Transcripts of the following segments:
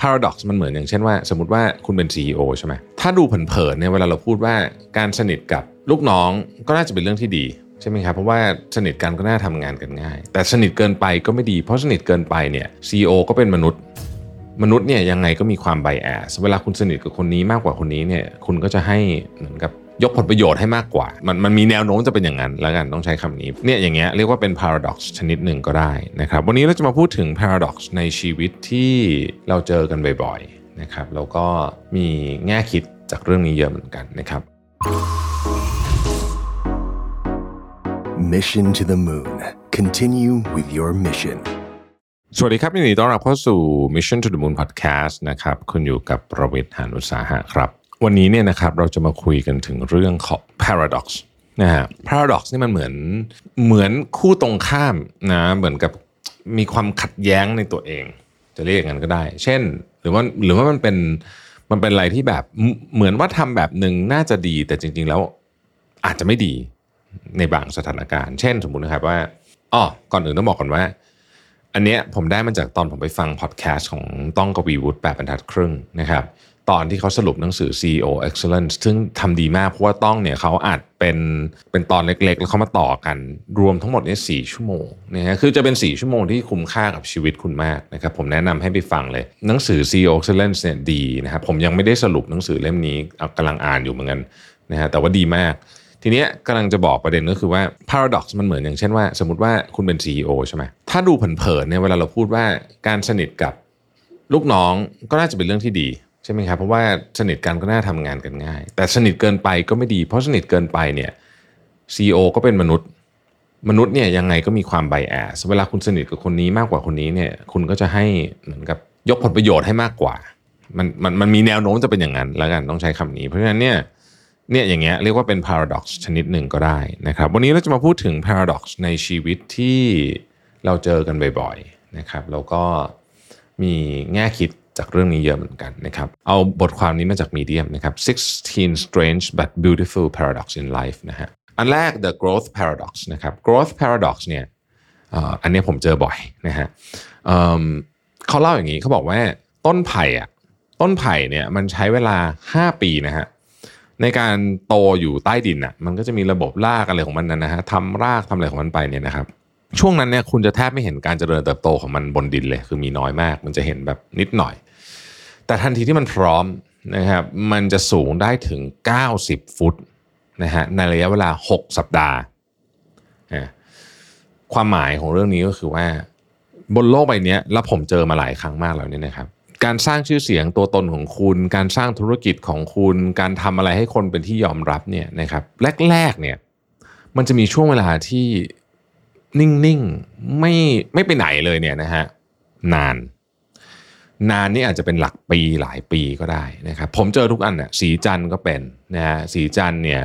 paradox มันเหมือนอย่างเช่นว่า สมมติว่าคุณเป็น CEO ใช่ไหมถ้าดูเผินๆเนี่ยเวลาเราพูดว่าการสนิทกับลูกน้องก็น่าจะเป็นเรื่องที่ดีใช่ไหมครับเพราะว่าสนิทกันก็น่าทำงานกันง่าย แต่สนิทเกินไปก็ไม่ดี เพราะสนิทเกินไปเนี่ย CEO ก็เป็นมนุษย์ มนุษย์เนี่ยยังไงก็มีความไบแอสเวลาคุณสนิทกับคนนี้มากกว่าคนนี้เนี่ยคุณก็จะให้เหมือนกับ ยกผลประโยชน์ให้มากกว่า มันมันมีแนวโน้มจะเป็นอย่างนั้นแล้วกันต้องใช้คำนี้เนี่ยอย่างเงี้ยเรียกว่าเป็น paradox ชนิดหนึ่งก็ได้นะครับวันนี้เราจะมาพูดถึง paradox ในชีวิตที่เราเจอกันบ่อยๆนะครับแล้วก็มีแง่คิดจากเรื่องนี้เยอะเหมือนกันนะครับ Mission to the Moon. Continue with your mission. สวัสดีครับยินดีต้อนรับเข้าสู่ Mission to the Moon Podcast นะครับคุณอยู่กับประวิทย์หานุสาหะครับ วันนี้เนี่ยนะครับเราจะมาคุยกันถึงเรื่องของ paradox นะฮะ paradox นี่มันเหมือนเหมือนคู่ตรงข้ามนะเหมือนกับมีความขัดแย้งในตัวเอง จะเรียกอย่างนั้นก็ได้ เช่น หรือว่าหรือว่ามันเป็นมันเป็นอะไรที่แบบเหมือนว่าทำแบบหนึ่งน่าจะดี แต่จริง ๆ แล้วอาจจะไม่ดีในบางสถานการณ์ เช่น สมมุตินะครับว่าอ๋อก่อนอื่นต้องบอกก่อนว่า อันเนี้ยผมได้มาจากตอนผมไปฟังพอดแคสต์ของต้องกวีวุฒิแปดบรรทัดครึ่งนะครับ ตอนที่เขาสรุปหนังสือ CEO Excellence ซึ่งทำดีมากเพราะว่าต้องเนี่ยเขาอัดเป็นเป็นตอนเล็กๆ แล้วเขามาต่อกัน รวมทั้งหมดเนี่ยสชั่วโมงนะฮะคือจะเป็น 4 ชั่วโมงที่คุ้มค่ากับชีวิตคุณมากนะครับผมแนะนำให้ไปฟังเลย หนังสือ CEO Excellence เนี่ยดีนะครับผมยังไม่ได้สรุปหนังสือเล่มนี้กำลังอ่านอยู่เหมือนกันนะฮะแต่ว่าดีมาก ทีนี้กำลังจะบอกประเด็นก็คือว่า paradox มันเหมือนอย่างเช่นว่า สมมติว่าคุณเป็น CEO ใช่ไหมถ้าดูเผินๆเนี่ยเวลาเราพูดว่าการสนิทกับลูกน้องก็น่าจะเป็นเรื่องที่ดี ใช่ไหมครับเพราะว่าสนิทกันก็น่าทำงานกันง่าย แต่สนิทเกินไปก็ไม่ดี เพราะสนิทเกินไปเนี่ย CEO ก็เป็นมนุษย์ มนุษย์เนี่ยยังไงก็มีความไบแอสเวลาคุณสนิทกับคนนี้มากกว่าคนนี้เนี่ยคุณก็จะให้เหมือนกับยกผลประโยชน์ให้มากกว่ามันมันมันมีแนวโน้มจะเป็นอย่างนั้นแล้วกันต้องใช้คำนี้ เพราะฉะนั้นเนี่ยเนี่ยอย่างเงี้ยเรียกว่าเป็น paradox ชนิดหนึ่งก็ได้นะครับวันนี้เราจะมาพูดถึง paradox ในชีวิตที่เราเจอกันบ่อยๆนะครับแล้วก็มีแง่คิด จากเรื่องนี้เยอะเหมือนกันนะครับเอาบทความนี้มาจาก Medium นะครับ16 strange but beautiful paradox in life นะฮะอันแรก the growth paradox นะครับ growth paradox เนี่ยอันนี้ผมเจอบ่อยนะฮะเขาเล่าอย่างนี้เขาบอกว่าต้นไผ่อะต้นไผ่เนี่ยมันใช้เวลา 5 ปีนะฮะในการโตอยู่ใต้ดินอะมันก็จะมีระบบรากอะไรของมันนะฮะทำรากทำอะไรของมันไปเนี่ยนะครับช่วงนั้นเนี่ยคุณจะแทบไม่เห็นการเจริญเติบโตของมันบนดินเลย คือมีน้อยมาก มันจะเห็นแบบนิดหน่อย แต่ทันทีที่มันพร้อมนะครับมันจะสูงได้ถึง 90 ฟุตนะฮะในระยะเวลา 6 สัปดาห์ ความหมายของเรื่องนี้ก็คือว่า บนโลกใบนี้แล้วผมเจอมาหลายครั้งมากแล้วเนี่ยนะครับการสร้างชื่อเสียงตัวตนของคุณ การสร้างธุรกิจของคุณ การทำอะไรให้คนเป็นที่ยอมรับเนี่ยนะครับแรกๆเนี่ยมันจะมีช่วงเวลาที่นิ่งๆไม่ไม่ไปไหนเลยเนี่ยนะฮะนาน นานนี่อาจจะเป็นหลักปีหลายปีก็ได้นะครับผมเจอทุกอันน่ะสีจันก็เป็นนะฮะสีจันเนี่ย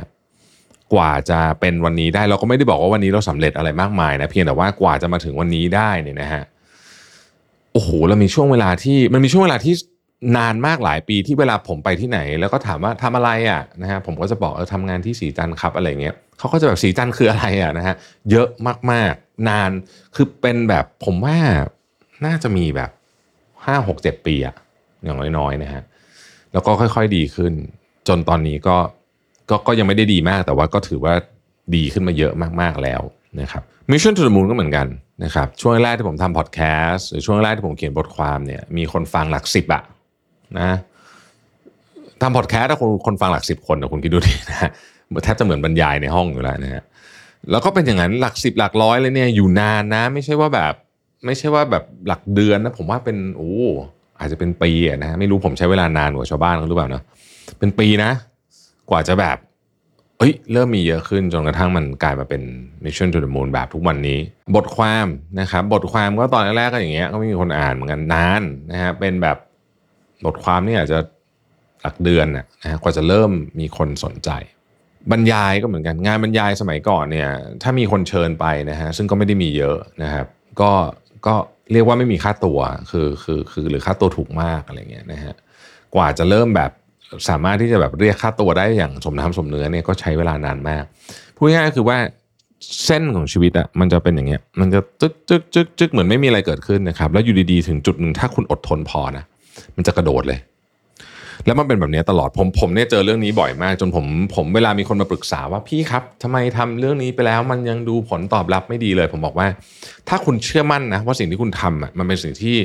กว่าจะเป็นวันนี้ได้เราก็ไม่ได้บอกว่าวันนี้เราสำเร็จอะไรมากมายนะเพียงแต่ว่ากว่าจะมาถึงวันนี้ได้เนี่ยนะฮะโอ้โหเรามีช่วงเวลาที่มันมีช่วงเวลาที่นานมากหลายปีที่เวลาผมไปที่ไหน แล้วก็ถามว่าทำอะไรอะนะฮะผมก็จะบอกเออทำงานที่สีจันครับอะไรเงี้ยเขาก็จะแบบสีจันคืออะไรอะนะฮะเยอะมากๆ นานคือเป็นแบบผมว่าน่าจะมีแบบ ห้าหกเจ็ดปีอะอย่างน้อยๆนะฮะแล้วก็ค่อยๆดีขึ้น จนตอนนี้ก็ก็ก็ยังไม่ได้ดีมาก แต่ว่าก็ถือว่าดีขึ้นมาเยอะมากๆแล้วนะครับ Mission to the Moon ก็เหมือนกันนะครับช่วงแรกที่ผมทำพอดแคสต์หรือช่วงแรกที่ผมเขียนบทความเนี่ยมีคนฟังหลักสิบอะนะทำพอดแคสต์ถ้าคนคนฟังหลักสิบคนนะคุณคิดดูดินะแทบจะเหมือนบรรยายในห้องอยู่แล้วนะฮะแล้วก็เป็นอย่างนั้นหลักสิบหลักร้อยเลยเนี่ยอยู่นานนะ ไม่ใช่ว่าแบบ ไม่ใช่ว่าแบบหลักเดือนนะผมว่าเป็นโอ้อาจจะเป็นปีนะไม่รู้ผมใช้เวลานานกว่าชาวบ้านเขาหรือเปล่านะเป็นปีนะ กว่าจะแบบเฮ้ยเริ่มมีเยอะขึ้นจนกระทั่งมันกลายมาเป็น Mission to the Moon แบบทุกวันนี้ บทความนะครับบทความก็ตอนแรกก็อย่างเงี้ยก็ไม่มีคนอ่านเหมือนกันนานนะฮะเป็นแบบบทความนี่อาจจะหลักเดือนนะฮะกว่าจะเริ่มมีคนสนใจ บรรยายก็เหมือนกันงานบรรยายสมัยก่อนเนี่ยถ้ามีคนเชิญไปนะฮะซึ่งก็ไม่ได้มีเยอะนะครับ ก็ ก็เรียกว่าไม่มีค่าตัวคือคือคือหรือค่าตัวถูกมากอะไรเงี้ยนะฮะกว่าจะเริ่มแบบสามารถที่จะแบบเรียกค่าตัวได้อย่างสมน้ำสมเนื้อเนี่ยก็ใช้เวลานานมากพูดง่ายๆคือว่าเส้นของชีวิตอะมันจะเป็นอย่างเงี้ย มันจะจึ๊กจึ๊กจึ๊กจึ๊กเหมือนไม่มีอะไรเกิดขึ้นนะครับ แล้วอยู่ดีๆ ถึงจุดหนึ่งถ้าคุณอดทนพอนะมันจะกระโดดเลย แล้วมันเป็นแบบนี้ตลอดผมผมเนี่ยเจอเรื่องนี้บ่อยมาก จนผมผมเวลามีคนมาปรึกษาว่าพี่ครับทำไมทำเรื่องนี้ไปแล้ว มันยังดูผลตอบรับไม่ดีเลย ผมบอกว่า ถ้าคุณเชื่อมั่นนะว่าสิ่งที่คุณทำอะมันเป็นสิ่งที่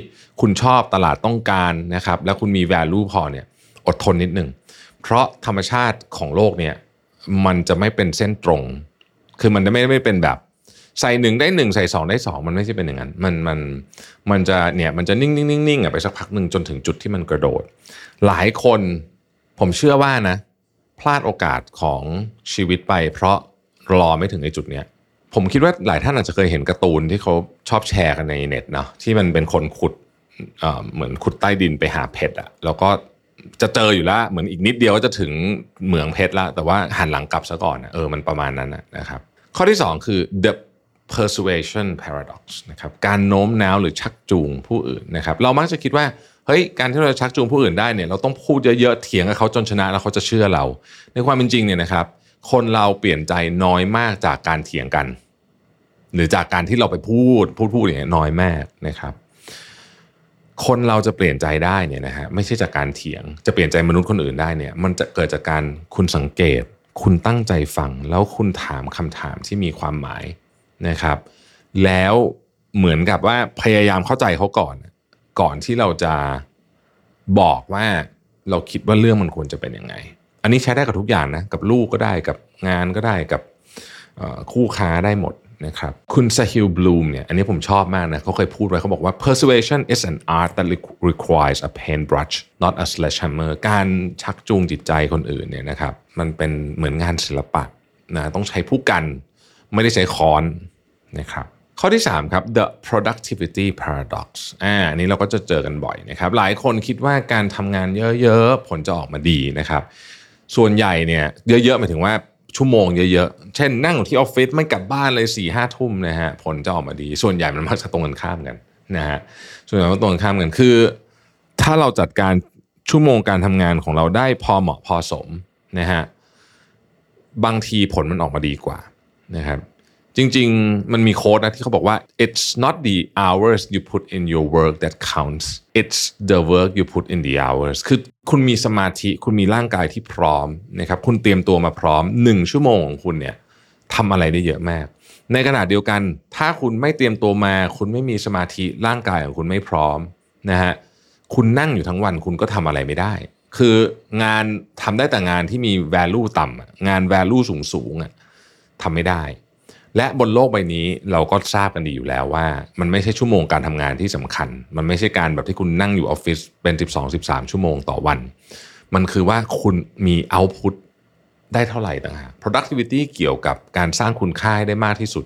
คุณชอบตลาดต้องการนะครับแล้วคุณมี value พอเนี่ยอดทนนิดนึงเพราะธรรมชาติของโลกเนี่ยมันจะไม่เป็นเส้นตรง คือมันจะไม่ไม่เป็นแบบ ใส่หนึ่งได้หนึ่งใส่สองได้สองมันไม่ใช่เป็นอย่างนั้น มันมันมันจะเนี่ยมันจะนิ่งนิ่งนิ่งนิ่งอะไปสักพักหนึ่งจนถึงจุดที่มันกระโดด หลายคนผมเชื่อว่านะ พลาดโอกาสของชีวิตไป เพราะรอไม่ถึงในจุดเนี้ยผมคิดว่าหลายท่านอาจจะเคยเห็นการ์ตูนที่เขาชอบแชร์กันในเน็ตเนาะที่มันเป็นคนขุดเอ่อเหมือนขุดใต้ดินไปหาเพชรอะแล้วก็จะเจออยู่แล้วเหมือนอีกนิดเดียวก็จะถึงเหมืองเพชรละแต่ว่าหันหลังกลับซะก่อนอะเออมันประมาณนั้นนะนะครับ ข้อที่ 2 คือ the persuasion paradox นะครับการโน้มน้าวหรือชักจูงผู้อื่นนะครับเรามักจะคิดว่าเฮ้ยการที่เราจะชักจูงผู้อื่นได้เนี่ยเราต้องพูดเยอะๆเถียงกับเขาจนชนะแล้วเขาจะเชื่อเรา ในความเป็นจริงเนี่ยนะครับ คนเราเปลี่ยนใจน้อยมากจากการเถียงกัน หรือจากการที่เราไปพูดพูดพูดอย่างเงี้น้อยมากนะครับ คนเราจะเปลี่ยนใจได้เนี่ยนะฮะไม่ใช่จากการเถียง จะเปลี่ยนใจมนุษย์คนอื่นได้เนี่ย มันจะเกิดจากการคุณสังเกต คุณตั้งใจฟัง แล้วคุณถามคำถามที่มีความหมาย นะครับ แล้วเหมือนกับว่าพยายามเข้าใจเขาก่อน ก่อนที่เราจะบอกว่าเราคิดว่าเรื่องมันควรจะเป็นยังไง อันนี้ใช้ได้กับทุกอย่างนะ กับลูกก็ได้กับงานก็ได้กับคู่ค้าได้หมดนะครับคุณซาฮิลบลูมเนี่ยอันนี้ผมชอบมากนะเขาเคยพูดไว้เขาบอกว่า persuasion is an art that requires a paintbrush not a sledgehammer การชักจูงจิตใจคนอื่นเนี่ยนะครับมันเป็นเหมือนงานศิลปะนะต้องใช้ผู้กัน ไม่ได้ใช้ค้อนนะครับข้อที่ 3 ครับ the productivity paradox อ่าอันนี้เราก็จะเจอกันบ่อยนะครับ หลายคนคิดว่าการทำงานเยอะๆ ผลจะออกมาดีนะครับ ส่วนใหญ่เนี่ยเยอะๆหมายถึงว่าชั่วโมงเยอะๆ เช่นนั่งอยู่ที่ออฟฟิศไม่กลับบ้านเลย4ี่ห้าทุ่มนะฮะผลจะออกมาดี ส่วนใหญ่มันมักจะตรงกันข้ามกันนะฮะส่วนใหญ่มันตรงกันข้ามกันคือ ถ้าเราจัดการชั่วโมงการทำงานของเราได้พอเหมาะพอสมนะฮะบางทีผลมันออกมาดีกว่า นะครับจริง ๆ มันมีโค้ดนะที่เขาบอกว่า it's not the hours you put in your work that counts it's the work you put in the hours คือคุณมีสมาธิคุณมีร่างกายที่พร้อมนะครับคุณเตรียมตัวมาพร้อม 1 ชั่วโมงของคุณเนี่ยทำอะไรได้เยอะมาก ในขณะเดียวกัน ถ้าคุณไม่เตรียมตัวมา คุณไม่มีสมาธิร่างกายของคุณไม่พร้อมนะฮะคุณนั่งอยู่ทั้งวันคุณก็ทำอะไรไม่ได้ คืองานทำได้แต่งานที่มี value ต่ำงาน value สูงสูงๆอะ ทำไม่ได้ และบนโลกใบนี้เราก็ทราบกันดีอยู่แล้วว่า มันไม่ใช่ชั่วโมงการทำงานที่สำคัญ มันไม่ใช่การแบบที่คุณนั่งอยู่ออฟฟิศเป็น 12-13 ชั่วโมงต่อวัน มันคือว่าคุณมี output ได้เท่าไหร่ต่างหาก productivity เกี่ยวกับการสร้างคุณค่าได้มากที่สุด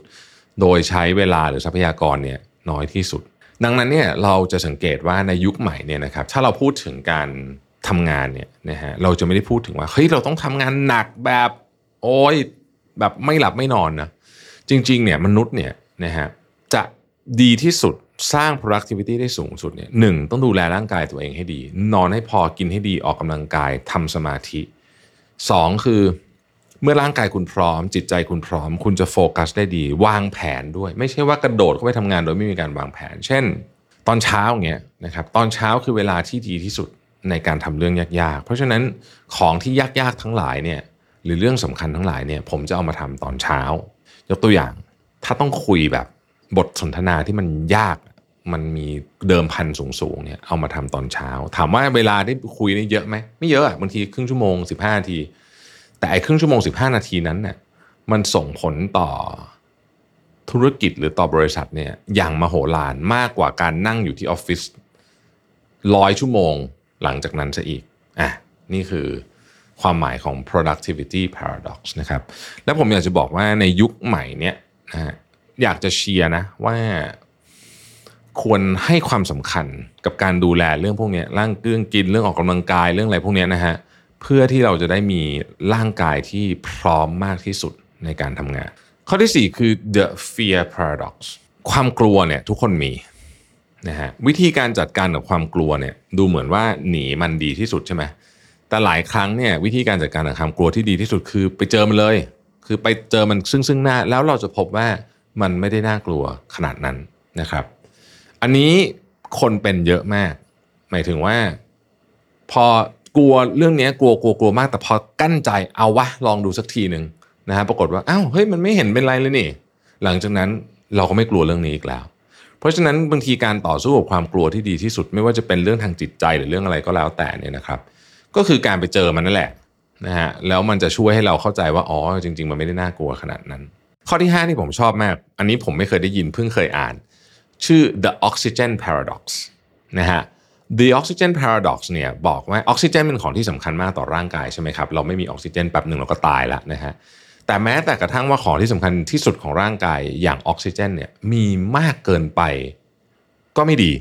โดยใช้เวลาหรือทรัพยากรเนี่ยน้อยที่สุด ดังนั้นเนี่ยเราจะสังเกตว่าในยุคใหม่เนี่ยนะครับถ้าเราพูดถึงการทำงานเนี่ยนะฮะเราจะไม่ได้พูดถึงว่าเฮ้ยเราต้องทำงานหนักแบบ โอ้ย แบบไม่หลับไม่นอนนะจริงๆเนี่ยมนุษย์เนี่ยนะฮะจะดีที่สุดสร้าง productivity ได้สูงสุดเนี่ยหนึ่งต้องดูแลร่างกายตัวเองให้ดี นอนให้พอกินให้ดีออกกำลังกายทำสมาธิสองคือเมื่อร่างกายคุณพร้อม จิตใจคุณพร้อม คุณจะโฟกัสได้ดี วางแผนด้วย ไม่ใช่ว่ากระโดดเข้าไปทำงานโดยไม่มีการวางแผน เช่น ตอนเช้าอย่างเงี้ยนะครับตอนเช้าคือเวลาที่ดีที่สุดในการทำเรื่องยากๆ เพราะฉะนั้นของที่ยากๆทั้งหลายเนี่ย หรือเรื่องสำคัญทั้งหลายเนี่ยผมจะเอามาทำตอนเช้า ยกตัวอย่างถ้าต้องคุยแบบบทสนทนาที่มันยากมันมีเดิมพันสูงๆเนี่ยเอามาทำตอนเช้า ถามว่าเวลาที่คุยนี่เยอะไหมไม่เยอะอะบางทีครึ่งชั่วโมง 15นาที แต่ไอ้ครึ่งชั่วโมง 15 นาทีนั้นเนี่ยมันส่งผลต่อธุรกิจหรือต่อบริษัทเนี่ยอย่างมโหฬารมากกว่าการนั่งอยู่ที่ออฟฟิศร้อยชั่วโมงหลังจากนั้นซะอีกอะนี่คือ ความหมายของ productivity paradox นะครับ แล้วผมอยากจะบอกว่าในยุคใหม่เนี่ยนะฮะอยากจะเชียร์นะว่าควรให้ความสำคัญกับการดูแลเรื่องพวกนี้ร่างเรื่องกินเรื่องออกกำลังกายเรื่องอะไรพวกนี้นะฮะเพื่อที่เราจะได้มีร่างกายที่พร้อมมากที่สุดในการทำงาน ข้อที่ 4 คือ the fear paradox ความกลัวเนี่ยทุกคนมีนะฮะวิธีการจัดการกับความกลัวเนี่ยดูเหมือนว่าหนีมันดีที่สุดใช่ไหม แต่หลายครั้งเนี่ยวิธีการจัดการกับความกลัวที่ดีที่สุดคือไปเจอมันเลย คือไปเจอมันซึ่งซึ่งหน้า แล้วเราจะพบว่ามันไม่ได้น่ากลัวขนาดนั้นนะครับ อันนี้คนเป็นเยอะมาก หมายถึงว่า พอกลัวเรื่องนี้กลัวกลัวกลัวมาก แต่พอกั้นใจเอาวะลองดูสักทีหนึ่งนะฮะปรากฏว่าอ้าวเฮ้ยมันไม่เห็นเป็นไรเลยนี่ หลังจากนั้นเราก็ไม่กลัวเรื่องนี้อีกแล้ว เพราะฉะนั้นบางทีการต่อสู้กับความกลัวที่ดีที่สุด ไม่ว่าจะเป็นเรื่องทางจิตใจหรือเรื่องอะไรก็แล้วแต่เนี่ยนะครับ ก็คือการไปเจอมันนั่นแหละนะฮะแล้วมันจะช่วยให้เราเข้าใจว่าอ๋อจริง ๆ มันไม่ได้น่ากลัวขนาดนั้น ข้อที่ 5 ที่ผมชอบมาก อันนี้ผมไม่เคยได้ยินเพิ่งเคยอ่าน ชื่อ the oxygen paradox นะฮะ the oxygen paradox เนี่ยบอกว่าออกซิเจนเป็นของที่สำคัญมากต่อร่างกายใช่ไหมครับเราไม่มีออกซิเจนแป๊บหนึ่งเราก็ตายแล้วนะฮะแต่แม้แต่กระทั่งว่าของที่สำคัญที่สุดของร่างกายอย่างออกซิเจนเนี่ยมีมากเกินไปก็ไม่ดี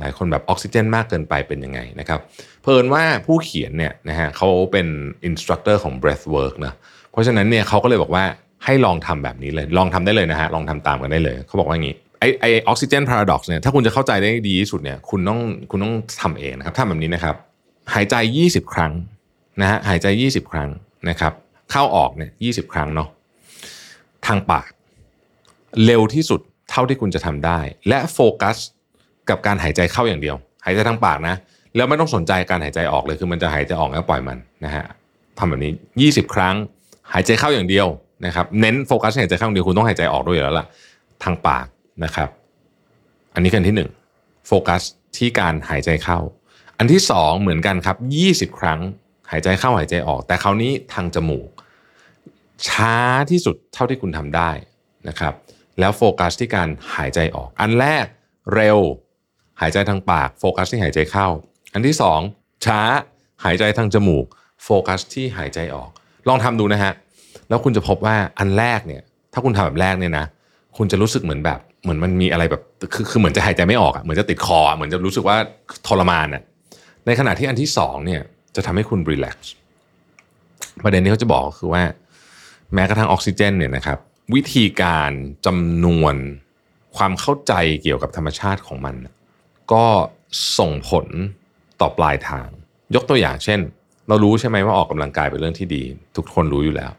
หลายคนแบบออกซิเจนมากเกินไปเป็นยังไงนะครับเผอิญว่าผู้เขียนเนี่ยนะฮะเขาเป็น instructor ของ breathwork นะเพราะฉะนั้นเนี่ยเขาก็เลยบอกว่าให้ลองทำแบบนี้เลย ลองทำได้เลยนะฮะลองทำตามกันได้เลย เขาบอกว่าอย่างนี้ไอ้ไอ้ oxygen paradox เนี่ยถ้าคุณจะเข้าใจได้ดีที่สุดเนี่ยคุณต้องคุณต้องทำเองนะครับทำแบบนี้นะครับ หายใจ 20 ครั้งนะฮะหายใจ 20 ครั้งนะครับ เข้าออกเนี่ยยี่สิบครั้งเนาะทางปาก เร็วที่สุดเท่าที่คุณจะทำได้ และโฟกัส กับการหายใจเข้าอย่างเดียว หายใจทางปากนะ แล้วไม่ต้องสนใจการหายใจออกเลยคือมันจะหายใจออกแล้วปล่อยมันนะฮะทำแบบนี้ 20 ครั้ง หายใจเข้าอย่างเดียวนะครับ เน้นโฟกัสหายใจเข้าอย่างเดียวคุณต้องหายใจออกด้วยแล้วล่ะทางปากนะครับ อันนี้กันที่1โฟกัสที่การหายใจเข้า อันที่ 2 เหมือนกันครับ 20 ครั้ง หายใจเข้าหายใจออก แต่คราวนี้ทางจมูก ช้าที่สุดเท่าที่คุณทำได้นะครับ แล้วโฟกัสที่การหายใจออก อันแรกเร็ว หายใจทางปากโฟกัสที่หายใจเข้า อันที่สองช้าหายใจทางจมูกโฟกัสที่หายใจออก ลองทำดูนะฮะ แล้วคุณจะพบว่าอันแรกเนี่ย ถ้าคุณทำแบบแรกเนี่ยนะ คุณจะรู้สึกเหมือนแบบ เหมือนมันมีอะไรแบบคือคือเหมือนจะหายใจไม่ออกอะเหมือนจะติดคอเหมือนจะรู้สึกว่าทรมานอะในขณะที่อันที่สองเนี่ยจะทำให้คุณรีแลกซ์ประเด็นที่เขาจะบอกคือว่า แม้กระทั่งออกซิเจนเนี่ยนะครับ วิธีการจำนวนความเข้าใจเกี่ยวกับธรรมชาติของมัน ก็ส่งผลต่อปลายทาง ยกตัวอย่างเช่น เรารู้ใช่ไหมว่าออกกำลังกายเป็นเรื่องที่ดี ทุกคนรู้อยู่แล้ว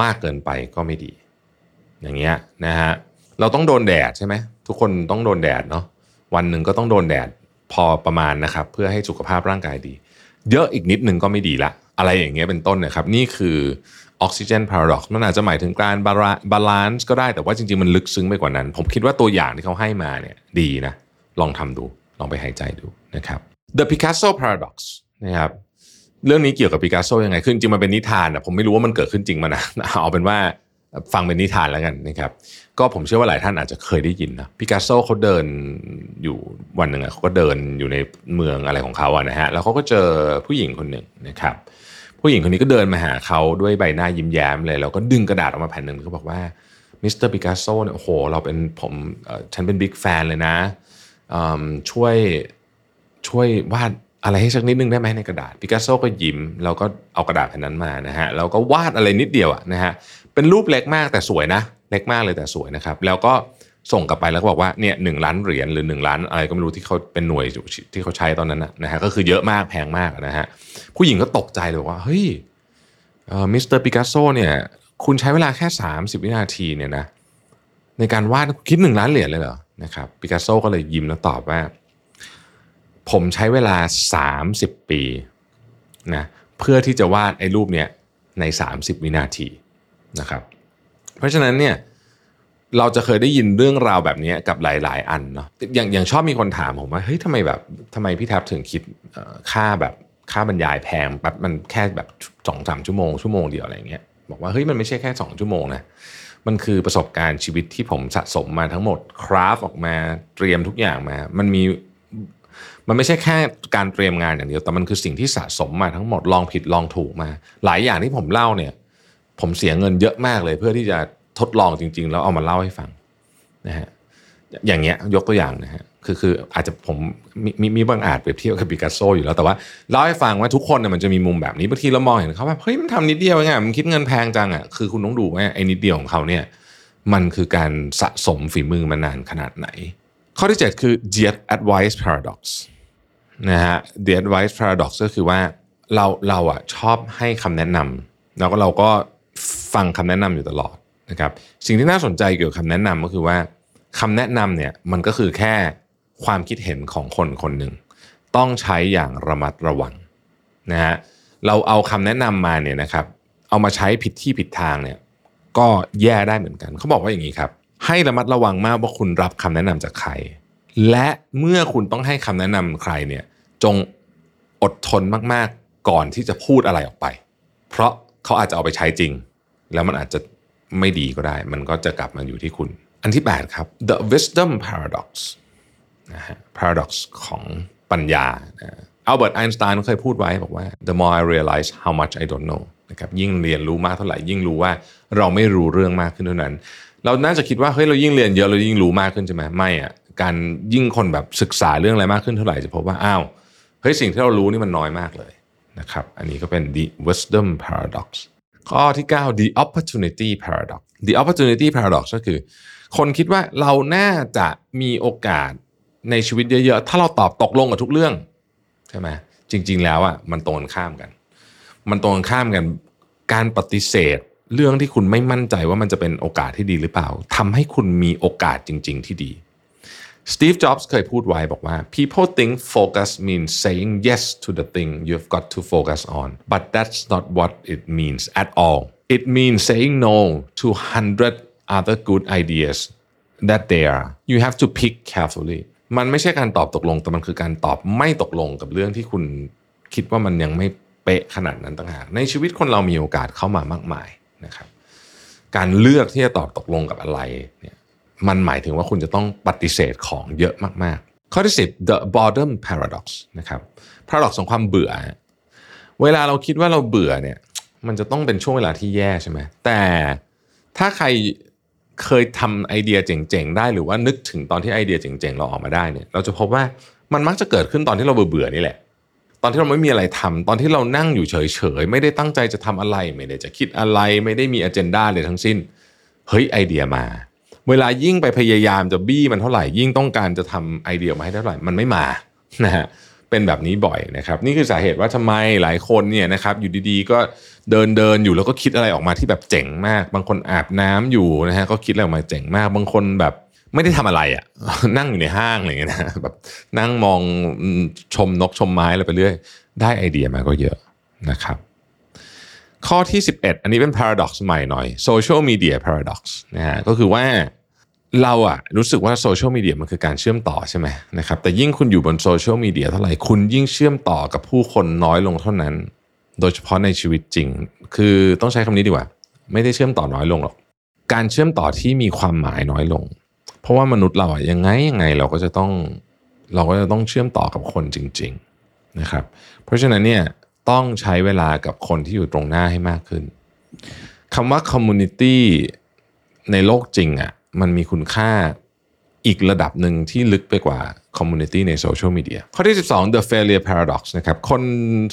มากเกินไปก็ไม่ดี อย่างเงี้ยนะฮะเราต้องโดนแดดใช่ไหมทุกคนต้องโดนแดดเนาะวันหนึ่งก็ต้องโดนแดดพอประมาณนะครับ เพื่อให้สุขภาพร่างกายดี เยอะอีกนิดนึงก็ไม่ดีละ อะไรอย่างเงี้ยเป็นต้นนะครับ นี่คือ oxygen paradox มันอาจจะหมายถึงการ balance ก็ได้แต่ว่าจริงๆ มันลึกซึ้งไปกว่านั้น ผมคิดว่าตัวอย่างที่เขาให้มาเนี่ยดีนะ ลองทำดู ลองไปหายใจดูนะครับ The Picasso Paradox นะครับเรื่องนี้เกี่ยวกับปิกัสโซยังไงขึ้นจริงมันเป็นนิทานนะผมไม่รู้ว่ามันเกิดขึ้นจริงมั้ยนะเอาเป็นว่าฟังเป็นนิทานแล้วกันนะครับก็ผมเชื่อว่าหลายท่านอาจจะเคยได้ยินนะปิกัสโซเขาเดินอยู่วันหนึ่งเขาก็เดินอยู่ในเมืองอะไรของเขาอะนะฮะแล้วเขาก็เจอผู้หญิงคนหนึ่งนะครับ ผู้หญิงคนนี้ก็เดินมาหาเขาด้วยใบหน้ายิ้มแย้มเลยแล้วก็ดึงกระดาษออกมาแผ่นหนึ่งเขาบอกว่ามิสเตอร์ปิกัสโซเนี่ยโอ้โหเราเป็นผมฉันเป็น big fan เลยนะ ช่วยช่วยวาดอะไรให้สักนิดนึงได้ไหมในกระดาษปิกัสโซก็ยิ้มแล้วก็เอากระดาษแผ่นนั้นมานะฮะแล้วก็วาดอะไรนิดเดียวอะนะฮะเป็นรูปเล็กมากแต่สวยนะ เล็กมากเลยแต่สวยนะครับ แล้วก็ส่งกลับไปแล้วก็บอกว่าเนี่ยหนึ่งล้านเหรียญหรือหนึ่งล้านอะไรก็ไม่รู้ที่เขาเป็นหน่วยที่เขาใช้ตอนนั้นนะฮะก็คือเยอะมากแพงมากนะฮะผู้หญิงก็ตกใจเลยว่าเฮ้ยมิสเตอร์ปิกัสโซเนี่ยคุณใช้เวลาแค่ 30 วินาทีเนี่ยนะในการวาดคิดหนึ่งล้านเหรียญเลยเหรอ นะครับปิกัสโซก็เลยยิ้มแล้วตอบว่า ผมใช้เวลา 30 ปีนะเพื่อที่จะวาดไอ้รูปเนี้ยใน 30 วินาทีนะครับเพราะฉะนั้นเนี่ยเราจะเคยได้ยินเรื่องราวแบบนี้กับหลาย ๆ อันเนาะอย่างอย่างชอบมีคนถามผมว่าเฮ้ยทำไมแบบทำไมพี่แท็บถึงคิดค่าแบบค่าบรรยายแพงแบบมันแค่แบบสองสามชั่วโมงชั่วโมงเดียวอะไรเงี้ยบอกว่าเฮ้ยมันไม่ใช่แค่สองชั่วโมงนะ มันคือประสบการณ์ชีวิตที่ผมสะสมมาทั้งหมดคราฟออกมาเตรียมทุกอย่างมา มันมีมันไม่ใช่แค่การเตรียมงานอย่างเดียวแต่มันคือสิ่งที่สะสมมาทั้งหมดลองผิดลองถูกมา หลายอย่างที่ผมเล่าเนี่ย ผมเสียเงินเยอะมากเลยเพื่อที่จะทดลองจริง ๆ แล้วเอามาเล่าให้ฟังนะฮะ อย่างเงี้ยยกตัวอย่างนะฮะคือคืออาจจะผมมีมีบางอาจเปรียบเทียบกับปิกัสโซอยู่แล้วแต่ว่าเล่าให้ฟังว่าทุกคนเนี่ยมันจะมีมุมแบบนี้บางทีเรามองเห็นเขาแบบเฮ้ยมันทำนิดเดียวไงมันคิดเงินแพงจังอะคือคุณต้องดูว่าไอ้นิดเดียวของเขาเนี่ยมันคือการสะสมฝีมือมานานขนาดไหน ข้อที่ 7 คือ the advice paradox นะฮะ the advice paradox ก็คือว่าเราเราอะชอบให้คำแนะนำแล้วก็เราก็ฟังคำแนะนำอยู่ตลอดนะครับสิ่งที่น่าสนใจเกี่ยวกับคำแนะนำก็คือว่า คำแนะนำเนี่ยมันก็คือแค่ความคิดเห็นของคนคนหนึ่งต้องใช้อย่างระมัดระวังนะฮะเราเอาคำแนะนำมาเนี่ยนะครับ เอามาใช้ผิดที่ผิดทางเนี่ยก็แย่ได้เหมือนกันเขาบอกว่าอย่างนี้ครับ ให้ระมัดระวังมากว่าคุณรับคำแนะนำจากใคร และเมื่อคุณต้องให้คำแนะนำใครเนี่ยจงอดทนมากๆก่อนที่จะพูดอะไรออกไป เพราะเขาอาจจะเอาไปใช้จริง แล้วมันอาจจะไม่ดีก็ได้ มันก็จะกลับมาอยู่ที่คุณ อันที่ 8 ครับ the wisdom paradox นะฮะ paradox ของปัญญาอัลเบิร์ตไอน์สไตน์เคยพูดไว้บอกว่า the more I realize how much I don't know นะครับยิ่งเรียนรู้มากเท่าไหร่ยิ่งรู้ว่าเราไม่รู้เรื่องมากขึ้นเท่านั้น เราน่าจะคิดว่าเฮ้ยเรายิ่งเรียนเยอะเรายิ่งรู้มากขึ้นใช่ไหมไม่อะการยิ่งคนแบบศึกษาเรื่องอะไรมากขึ้นเท่าไหร่จะพบว่าอ้าวเฮ้ยสิ่งที่เรารู้นี่มันน้อยมากเลยนะครับอันนี้ก็เป็น the wisdom paradox ข้อที่ 9 the opportunity paradox the opportunity paradox ก็คือ คนคิดว่าเราน่าจะมีโอกาสในชีวิตเยอะ ๆ ถ้าเราตอบตกลงกับทุกเรื่องใช่ไหมจริง ๆ แล้วอะมันตรงกันข้ามกัน มันตรงกันข้ามกัน การปฏิเสธเรื่องที่คุณไม่มั่นใจว่ามันจะเป็นโอกาสที่ดีหรือเปล่าทำให้คุณมีโอกาสจริง ๆ ที่ดี Steve Jobs เคยพูดไว้บอกว่า people think focus means saying yes to the thing you've got to focus on but that's not what it means at all it means saying no to 100 other good ideas that there you have to pick carefully มันไม่ใช่การตอบตกลง แต่มันคือการตอบไม่ตกลงกับเรื่องที่คุณคิดว่ามันยังไม่เป๊ะขนาดนั้นต่างหากในชีวิตคนเรามีโอกาสเข้ามามากมายนะครับ การเลือกที่จะตอบตกลงกับอะไรเนี่ยมันหมายถึงว่าคุณจะต้องปฏิเสธของเยอะมากๆ ข้อที่ 10 the boredom paradox นะครับ paradox ของความเบื่อ เวลาเราคิดว่าเราเบื่อเนี่ยมันจะต้องเป็นช่วงเวลาที่แย่ใช่ไหมแต่ถ้าใคร เคยทำไอเดียเจ๋งๆได้หรือว่านึกถึงตอนที่ไอเดียเจ๋งๆเราออกมาได้เนี่ย เราจะพบว่ามันมักจะเกิดขึ้นตอนที่เราเบื่อๆนี่แหละ ตอนที่เราไม่มีอะไรทำตอนที่เรานั่งอยู่เฉยๆไม่ได้ตั้งใจจะทำอะไร ไม่ได้จะคิดอะไร ไม่ได้มีอ g e n d a เลยทั้งสิ้นเฮ้ยไอเดียมา เวลายิ่งไปพยายามจะบี้มันเท่าไหร่ยิ่งต้องการจะทำไอเดียมาให้เท่าไหร่มันไม่มานะฮะ เป็นแบบนี้บ่อยนะครับ นี่คือสาเหตุว่าทำไมหลายคนเนี่ยนะครับอยู่ดีๆ ก็เดินเดินอยู่แล้วก็คิดอะไรออกมาที่แบบเจ๋งมาก บางคนอาบน้ำอยู่นะฮะก็คิดอะไรออกมาเจ๋งมาก บางคนแบบไม่ได้ทำอะไรอะ่ะ นั่งอยู่ในห้างอะไรเงี้ยนะแบบนั่งมองชมนกชมไม้อะไรไปเรื่อย ได้ไอเดียมาก็เยอะนะครับ ข้อที่ 11 อันนี้เป็น paradox ใหม่หน่อย social media paradox นะฮะก็คือว่า เราอะรู้สึกว่าโซเชียลมีเดียมันคือการเชื่อมต่อใช่ไหมนะครับแต่ยิ่งคุณอยู่บนโซเชียลมีเดียเท่าไหร่คุณยิ่งเชื่อมต่อกับผู้คนน้อยลงเท่านั้น โดยเฉพาะในชีวิตจริง คือต้องใช้คำนี้ดีกว่า ไม่ได้เชื่อมต่อน้อยลงหรอก การเชื่อมต่อที่มีความหมายน้อยลง เพราะว่ามนุษย์เราอะยังไงยังไงเราก็จะต้องเราก็จะต้องเชื่อมต่อกับคนจริง ๆนะครับ เพราะฉะนั้นเนี่ยต้องใช้เวลากับคนที่อยู่ตรงหน้าให้มากขึ้นคำว่า community ในโลกจริงอะ่ะ มันมีคุณค่าอีกระดับหนึ่งที่ลึกไปกว่า community ในโซเชียลมีเดียข้อที่ 12 the failure paradox นะครับ คน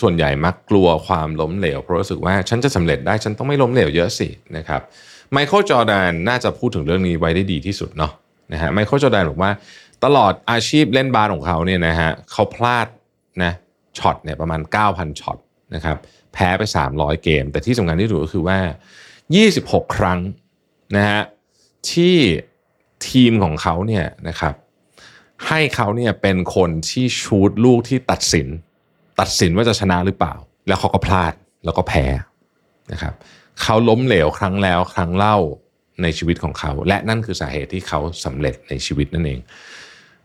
ส่วนใหญ่มักกลัวความล้มเหลว เพราะรู้สึกว่าฉันจะสำเร็จได้ฉันต้องไม่ล้มเหลวเยอะสินะครับไมเคิลจอแดนน่าจะพูดถึงเรื่องนี้ไว้ได้ดีที่สุดเนาะนะฮะไมเคิลจอแดนบอกว่าตลอดอาชีพเล่นบาสของเขาเนี่ยนะฮะเขาพลาดนะช็อตเนี่ยประมาณ 9,000ช็อตนะครับแพ้ไป 300 เกม แต่ที่สำคัญที่สุดก็คือว่า 26 ครั้งนะฮะ ที่ทีมของเขาเนี่ยนะครับ ให้เขาเนี่ยเป็นคนที่ชูดลูกที่ตัดสิน ตัดสินว่าจะชนะหรือเปล่า แล้วเขาก็พลาดแล้วก็แพ้นะครับเขาล้มเหลวครั้งแล้วครั้งเล่าในชีวิตของเขา และนั่นคือสาเหตุที่เขาสำเร็จในชีวิตนั่นเอง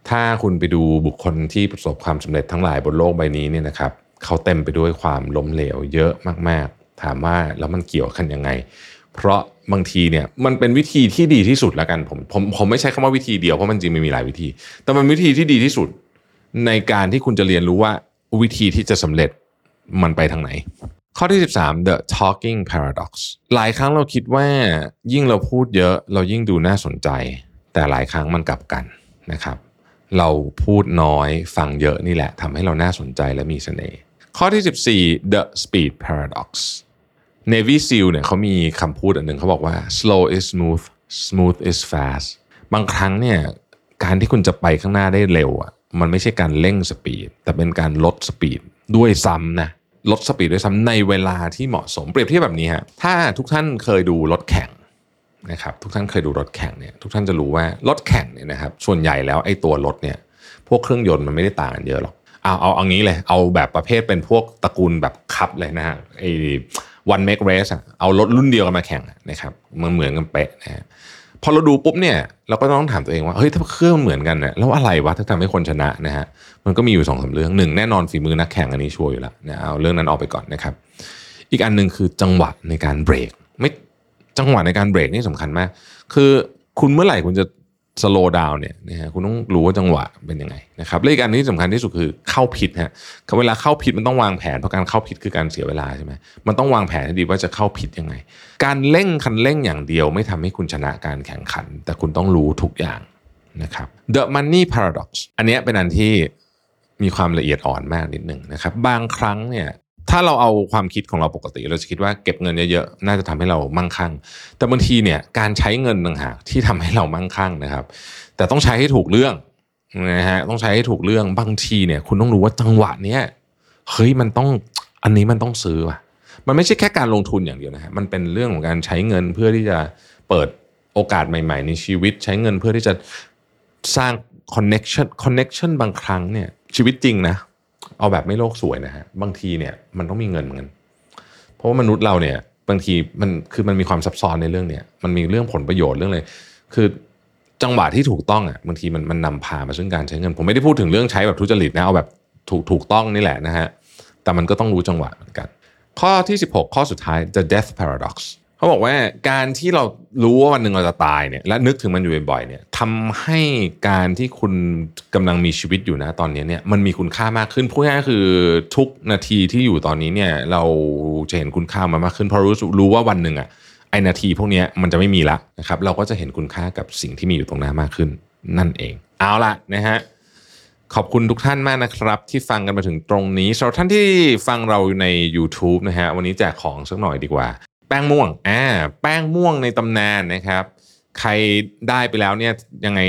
ถ้าคุณไปดูบุคคลที่ประสบความสำเร็จทั้งหลายบนโลกใบนี้เนี่ยนะครับเขาเต็มไปด้วยความล้มเหลวเยอะมากๆ ถามว่าแล้วมันเกี่ยวกันยังไง เพราะบางทีเนี่ยมันเป็นวิธีที่ดีที่สุดแล้วกันผมผมผมไม่ใช้คำว่าวิธีเดียวเพราะมันจริงมันมีหลายวิธี แต่มันวิธีที่ดีที่สุด ในการที่คุณจะเรียนรู้ว่าวิธีที่จะสำเร็จมันไปทางไหน ข้อที่ 13 the talking paradox หลายครั้งเราคิดว่ายิ่งเราพูดเยอะเรายิ่งดูน่าสนใจ แต่หลายครั้งมันกลับกันนะครับ เราพูดน้อยฟังเยอะนี่แหละทำให้เราน่าสนใจและมีเสน่ห์ข้อที่ 14 the speed paradox Navy SEAL เนี่ยเขามีคำพูดอันหนึ่งเขาบอกว่า slow is smooth smooth is fast บางครั้งเนี่ยการที่คุณจะไปข้างหน้าได้เร็วอะมันไม่ใช่การเร่ง speed แต่เป็นการลด speed ด้วยซ้ำนะลด speed ด้วยซ้ำในเวลาที่เหมาะสมเปรียบเทียบแบบนี้ฮะถ้าทุกท่านเคยดูรถแข่งนะครับทุกท่านเคยดูรถแข่งเนี่ยทุกท่านจะรู้ว่ารถแข่งเนี่ยนะครับส่วนใหญ่แล้วไอ้ตัวรถเนี่ยพวกเครื่องยนต์มันไม่ได้ต่างกันเยอะหรอกเอาเอาเอางี้เลยเอาแบบประเภทเป็นพวกตระกูลแบบคับเลยนะฮะไอ้ one make race อะเอารถรุ่นเดียวกันมาแข่งนะครับมันเหมือนกันเป๊ะนะฮะพอเราดูปุ๊บเนี่ยเราก็ต้องถามตัวเองว่าเฮ้ยถ้าเครื่องมันเหมือนกันเนี่ยแล้วอะไรวะที่ทำให้คนชนะนะฮะมันก็มีอยู่สองสามเรื่องหนึ่งแน่นอนฝีมือนักแข่งอันนี้ชัวร์อยู่แล้วนะเอาเรื่องนั้นออกไปก่อนนะครับ อีกอันหนึ่งคือจังหวะในการเบรกไม่จังหวะในการเบรกนี่สำคัญมาก คือคุณเมื่อไหร่คุณจะ สโลว์ดาวเนี่ยนะฮะคุณต้องรู้ว่าจังหวะเป็นยังไงนะครับและอีกอันที่สำคัญที่สุดคือเข้าผิดฮะเวลาเข้าผิดมันต้องวางแผนเพราะการเข้าผิดคือการเสียเวลาใช่ไหมมันต้องวางแผนให้ดีว่าจะเข้าผิดยังไง การเร่งคันเร่งอย่างเดียวไม่ทำให้คุณชนะการแข่งขัน แต่คุณต้องรู้ทุกอย่างนะครับ The Money Paradox อันนี้เป็นอันที่มีความละเอียดอ่อนมากนิดหนึ่งนะครับ บางครั้งเนี่ย ถ้าเราเอาความคิดของเราปกติ เราจะคิดว่าเก็บเงินเยอะๆน่าจะทำให้เรามั่งคั่ง แต่บางทีเนี่ยการใช้เงินต่างหากที่ทำให้เรามั่งคั่งนะครับ แต่ต้องใช้ให้ถูกเรื่องนะฮะต้องใช้ให้ถูกเรื่องบางทีเนี่ย คุณต้องรู้ว่าจังหวะเนี้ยเฮ้ยมันต้องอันนี้มันต้องซื้อว่ะมันไม่ใช่แค่การลงทุนอย่างเดียวนะฮะมันเป็นเรื่องของการใช้เงินเพื่อที่จะเปิดโอกาสใหม่ ๆ ในชีวิต ใช้เงินเพื่อที่จะสร้าง connection connection บางครั้งเนี่ยชีวิตจริงนะ เอาแบบไม่โลกสวยนะฮะบางทีเนี่ยมันต้องมีเงินเหมือนกันเพราะว่ามนุษย์เราเนี่ยบางทีมันคือมันมีความซับซ้อนในเรื่องเนี่ยมันมีเรื่องผลประโยชน์เรื่องเลยคือจังหวะที่ถูกต้องอะบางทีมันมันนำพามาซึ่งการใช้เงิน ผมไม่ได้พูดถึงเรื่องใช้แบบทุจริตนะเอาแบบถูกถูกต้องนี่แหละนะฮะแต่มันก็ต้องรู้จังหวะเหมือนกัน ข้อที่ 16 ข้อสุดท้าย the death paradox เขาบอกว่าการที่เรารู้ว่าวันหนึ่งเราจะตายเนี่ยและนึกถึงมันอยู่บ่อยๆเนี่ยทำให้การที่คุณกำลังมีชีวิตอยู่นะตอนนี้เนี่ยมันมีคุณค่ามากขึ้นพูดง่ายๆคือทุกนาทีที่อยู่ตอนนี้เนี่ยเราจะเห็นคุณค่ามันมากขึ้นเพราะรู้รู้ว่าวันหนึ่งอะไอนาทีพวกนี้มันจะไม่มีละนะครับเราก็จะเห็นคุณค่ากับสิ่งที่มีอยู่ตรงหน้ามากขึ้นนั่นเอง เอาละนะฮะขอบคุณทุกท่านมากนะครับ ที่ฟังกันมาถึงตรงนี้สำหรับท่านที่ฟังเราใน YouTube นะฮะวันนี้แจกของสักหน่อยดีกว่า ป้งม่วงอ่าแป้งม่วงในตำนานนะครับ ใครได้ไปแล้วเนี่ยยังไง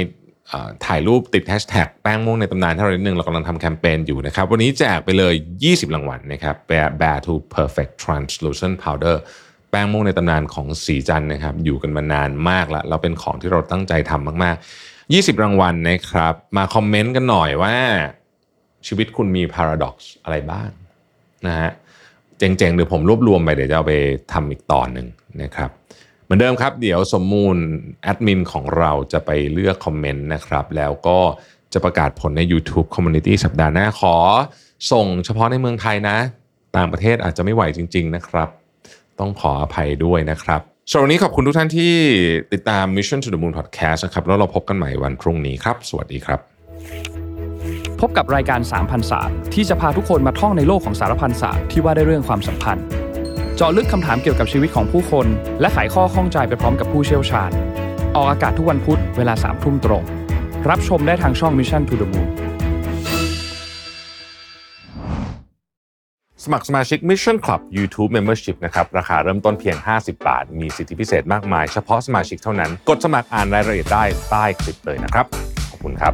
ถ่ายรูปติดแฮชแท็กแป้งม่วงในตำนานถ้าเรนึงเรากำลังทำแคมเปญอยู่นะครับ วันนี้แจกไปเลย 20 รางวัลนะครับ Bear to Perfect Translucent Powder แป้งม่วงในตำนานของสีจันนะครับ อยู่กันมานานมากแล้วเราเป็นของที่เราตั้งใจทำมาก ๆ 20 รางวัลนะครับ มาคอมเมนต์กันหน่อยว่าชีวิตคุณมี paradox อะไรบ้างนะฮะ เจ๋งๆเดี๋ยวผมรวบรวมไปเดี๋ยวจะเอาไปทำอีกตอนหนึ่งนะครับเหมือนเดิมครับ เดี๋ยวสมมูลแอดมินของเราจะไปเลือกคอมเมนต์นะครับ แล้วก็จะประกาศผลใน YouTube Community สัปดาห์หน้าขอ ส่งเฉพาะในเมืองไทยนะ ต่างประเทศอาจจะไม่ไหวจริง ๆ นะครับ ต้องขออภัยด้วยนะครับสำหรับวันนี้ขอบคุณทุกท่านที่ติดตาม Mission to the Moon Podcast นะครับ แล้วเราพบกันใหม่วันพรุ่งนี้ครับ สวัสดีครับ พบกับรายการสามพันศาสตร์ที่จะพาทุกคนมาท่องในโลกของสารพันศาสตร์ที่ว่าได้เรื่องความสัมพันธ์ เจาะลึกคำถามเกี่ยวกับชีวิตของผู้คน และไขข้อข้องใจไปพร้อมกับผู้เชี่ยวชาญ ออกอากาศทุกวันพุธเวลาสามทุ่มตรง รับชมได้ทางช่อง Mission to the Moon สมัครสมาชิก Mission Club YouTube Membership นะครับ ราคาเริ่มต้นเพียง 50 บาท มีสิทธิพิเศษมากมาย เฉพาะสมาชิกเท่านั้น กดสมัครอ่านรายละเอียดได้ใต้คลิปเลยนะครับ ขอบคุณครับ